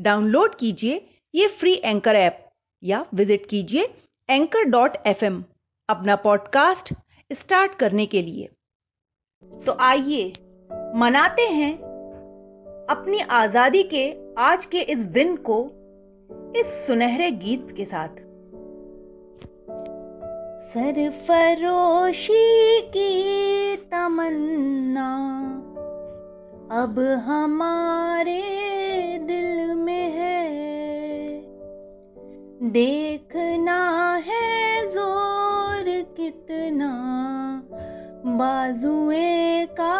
Download कीजिए ये free anchor app, या विज़िट कीजिए एंकर डॉट एफ़ अपना पॉडकास्ट स्टार्ट करने के लिए। तो आइए मनाते हैं अपनी आज़ादी के, आज के इस दिन को इस सुनहरे गीत के साथ। सरफरोशी की तमन्ना, अब हमारे देखना है ज़ोर कितना। बाजुए का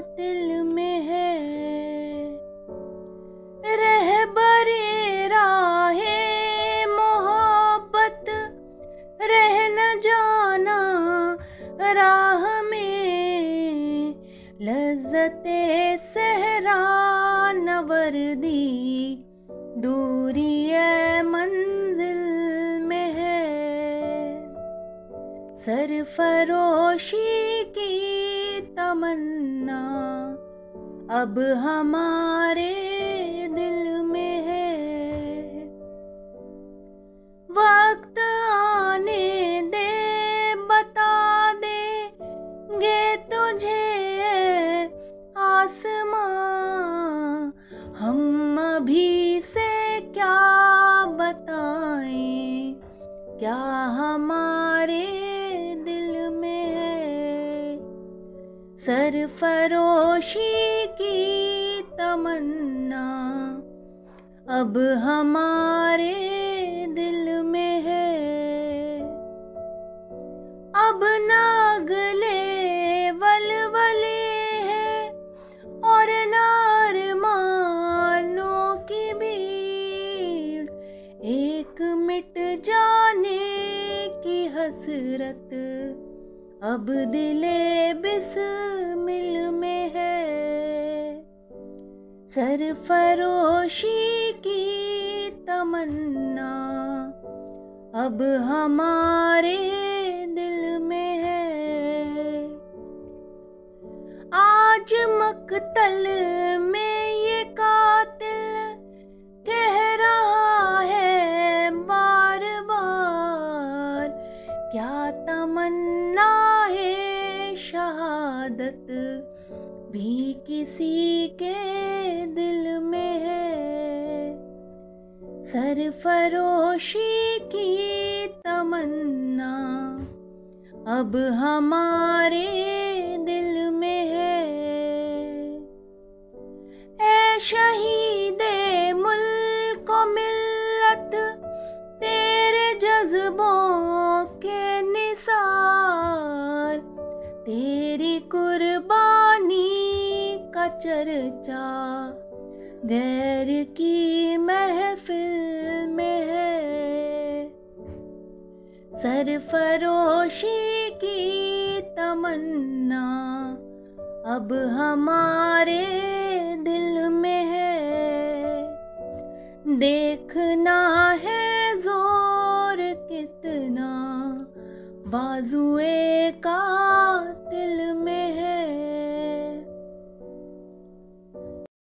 दिल में है। रह बरे राहे मोहब्बत, रह न जाना राह में। लज्जते सहरा नवर दी दूरी मंजिल सरफरोशी की तमन्ना। अब हमारे दिल में है। वक्त आने दे, बता दे गे तुझे आसमां। हम अभी सरफरोशी की तमन्ना। अब हमारे दिल में है। अब नागले वलवले है और नार मानो की भीड़। एक मिट जाने की हसरत, अब दिले बिस्मिल सरफरोशी की तमन्ना, अब हमारे दिल में है। आज मकतल में ये कातिल कह रहा है बार बार क्या तमन्ना है शहादत भी किसी के सरफरोशी की तमन्ना। अब हमारे दिल में है। ऐ शहीदे मुल्क मिल्लत, तेरे जज्बों के निसार, तेरी कुर्बानी का चर्चा, गैर की महफिल सरफरोशी की तमन्ना अब हमारे दिल में है। देखना है ज़ोर कितना बाजुए का